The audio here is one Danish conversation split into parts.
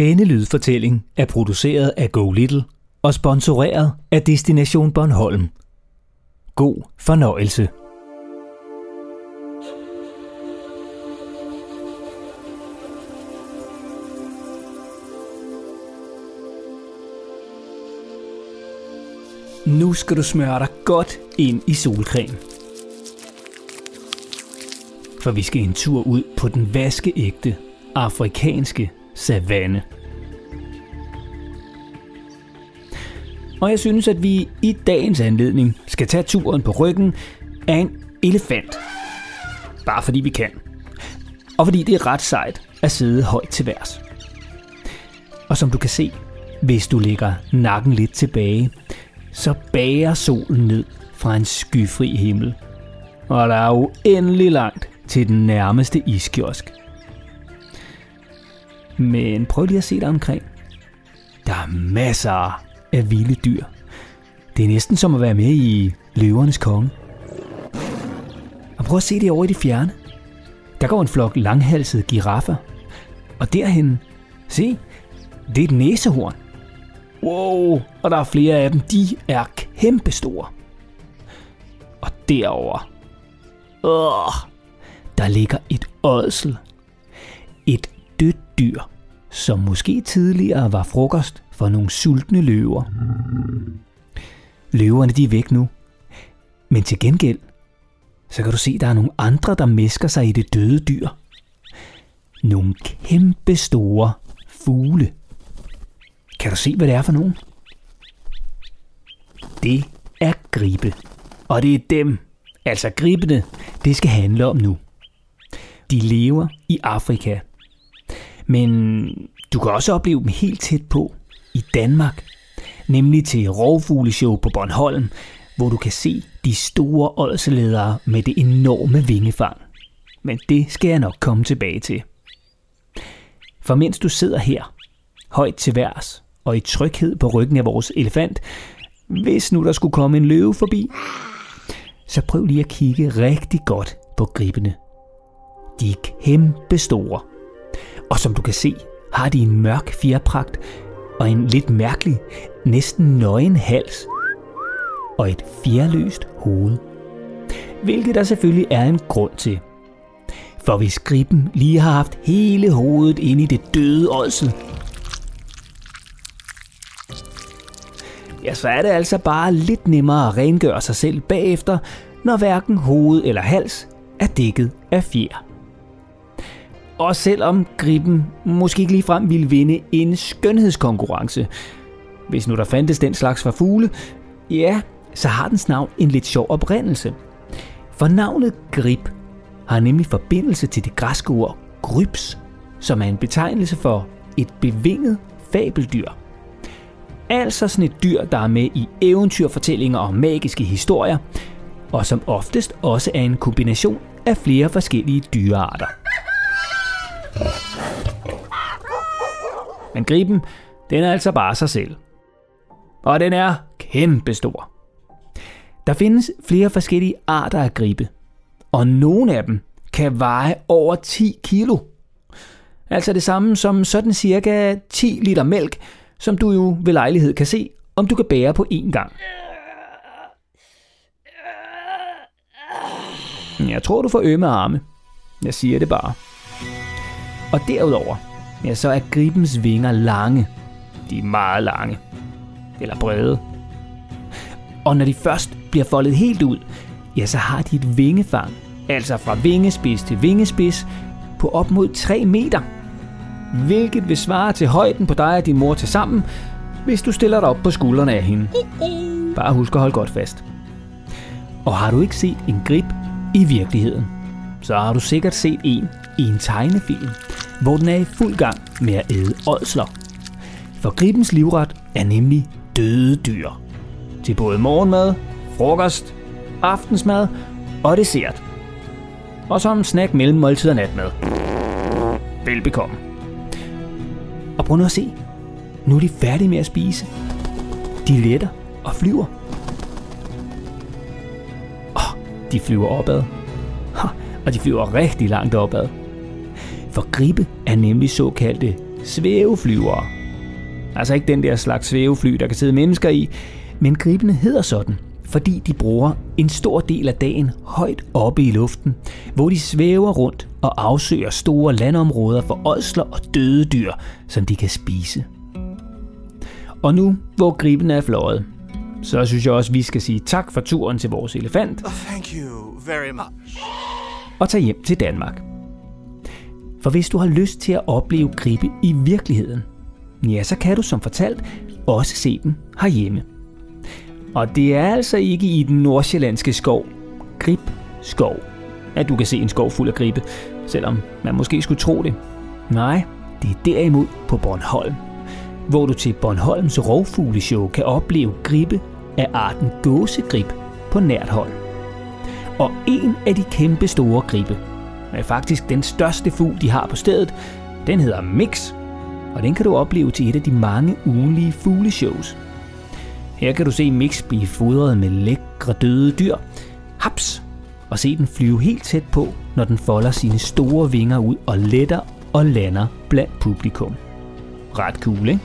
Denne lydfortælling er produceret af Go Little og sponsoreret af Destination Bornholm. God fornøjelse. Nu skal du smøre dig godt ind i solcreme. For vi skal en tur ud på den vaskeægte afrikanske savanne. Og jeg synes, at vi i dagens anledning skal tage turen på ryggen af en elefant. Bare fordi vi kan. Og fordi det er ret sejt at sidde højt til værs. Og som du kan se, hvis du lægger nakken lidt tilbage, så bager solen ned fra en skyfri himmel. Og der er uendelig langt til den nærmeste iskiosk. Men prøv lige at se dig omkring. Der er masser af vilde dyr. Det er næsten som at være med i løvernes konge. Og prøv at se det over i det fjerne. Der går en flok langhalsede giraffer. Og derhen, se, det er et næsehorn. Wow, og der er flere af dem. De er kæmpestore. Og derover, øh, der ligger et ådsel. Et dødt dyr, som måske tidligere var frokost for nogle sultne løver. Løverne de er væk nu. Men til gengæld, så kan du se, der er nogle andre, der mesker sig i det døde dyr. Nogle kæmpe store fugle. Kan du se, hvad det er for nogen? Det er gribe. Og det er dem, altså gribene, det skal handle om nu. De lever i Afrika. Men du kan også opleve dem helt tæt på i Danmark. Nemlig til rovfugleshow på Bornholm, hvor du kan se de store ådseledere med det enorme vingefang. Men det skal jeg nok komme tilbage til. For mens du sidder her, højt til værs og i tryghed på ryggen af vores elefant, hvis nu der skulle komme en løve forbi, så prøv lige at kigge rigtig godt på gribene. De er kæmpe store. Og som du kan se, har de en mørk fjerpragt og en lidt mærkelig, næsten nøgen hals og et fjerløst hoved. Hvilket der selvfølgelig er en grund til. For hvis griben lige har haft hele hovedet inde i det døde ådsel, ja, så er det altså bare lidt nemmere at rengøre sig selv bagefter, når hverken hoved eller hals er dækket af fjer. Og selvom griben måske ikke ligefrem ville vinde en skønhedskonkurrence, hvis nu der fandtes den slags for fugle, ja, så har dens navn en lidt sjov oprindelse. For navnet grib har nemlig forbindelse til det græske ord gryps, som er en betegnelse for et bevinget fabeldyr. Altså sådan et dyr, der er med i eventyrfortællinger og magiske historier, og som oftest også er en kombination af flere forskellige dyrearter. Men griben, den er altså bare sig selv. Og den er kæmpestor. Der findes flere forskellige arter af gribe, og nogle af dem kan veje over 10 kilo. Altså det samme som sådan cirka 10 liter mælk, som du jo ved lejlighed kan se, om du kan bære på én gang. Jeg tror, du får ømme arme. Jeg siger det bare. Og derudover, ja, så er gribens vinger lange. De er meget lange. Eller brede. Og når de først bliver foldet helt ud, ja, så har de et vingefang, altså fra vingespids til vingespids, på op mod 3 meter. Hvilket vil svare til højden på dig og din mor til sammen, hvis du stiller dig op på skuldrene af hende. Bare husk at holde godt fast. Og har du ikke set en grib i virkeligheden, så har du sikkert set en i en tegnefilm, hvor den er i fuld gang med at æde ådsler. For gribens livret er nemlig døde dyr. Til både morgenmad, frokost, aftensmad og dessert. Og som snack mellem måltid og natmad. Velbekomme. Og prøv nu at se. Nu er de færdige med at spise. De letter og flyver. Åh, de flyver opad. Ha, Og de flyver rigtig langt opad. For gribe er nemlig såkaldte svæveflyvere. Altså ikke den der slags svævefly, der kan sidde mennesker i, men gribene hedder sådan, fordi de bruger en stor del af dagen højt oppe i luften, hvor de svæver rundt og afsøger store landområder for ådsler og døde dyr, som de kan spise. Og nu, hvor griben er fløjet, så synes jeg også, at vi skal sige tak for turen til vores elefant. Oh, thank you very much. Og tage hjem til Danmark. For hvis du har lyst til at opleve gribe i virkeligheden, ja, så kan du som fortalt også se dem herhjemme. Og det er altså ikke i den nordsjællandske skov, Grib Skov, at du kan se en skov fuld af gribe, selvom man måske skulle tro det. Nej, det er derimod på Bornholm, hvor du til Bornholms rovfugleshow kan opleve gribe af arten gåsegrib på nært hold. Og en af de kæmpe store gribe, er faktisk den største fugl, de har på stedet, den hedder Mix, og den kan du opleve til et af de mange ugenlige fugleshows. Her kan du se Mix blive fodret med lækre døde dyr, haps, og se den flyve helt tæt på, når den folder sine store vinger ud og letter og lander blandt publikum. Ret cool, ikke?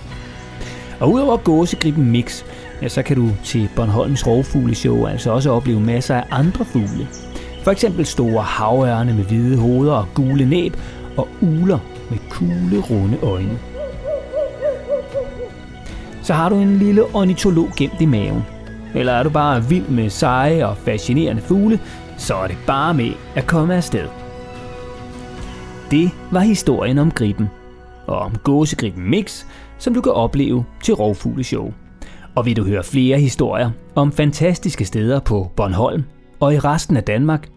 Og udover gåsegriben Mix, ja, så kan du til Bornholms rovfugleshow altså også opleve masser af andre fugle. For eksempel store havørne med hvide hoveder og gule næb, og uler med kugle runde øjne. Så har du en lille ornitolog gemt i maven. Eller er du bare vild med seje og fascinerende fugle, så er det bare med at komme afsted. Det var historien om griben, og om gåsegriben Mix, som du kan opleve til Rovfugleshow. Og vil du høre flere historier om fantastiske steder på Bornholm og i resten af Danmark,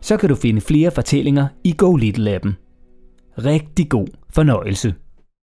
så kan du finde flere fortællinger i Go Little appen. Rigtig god fornøjelse.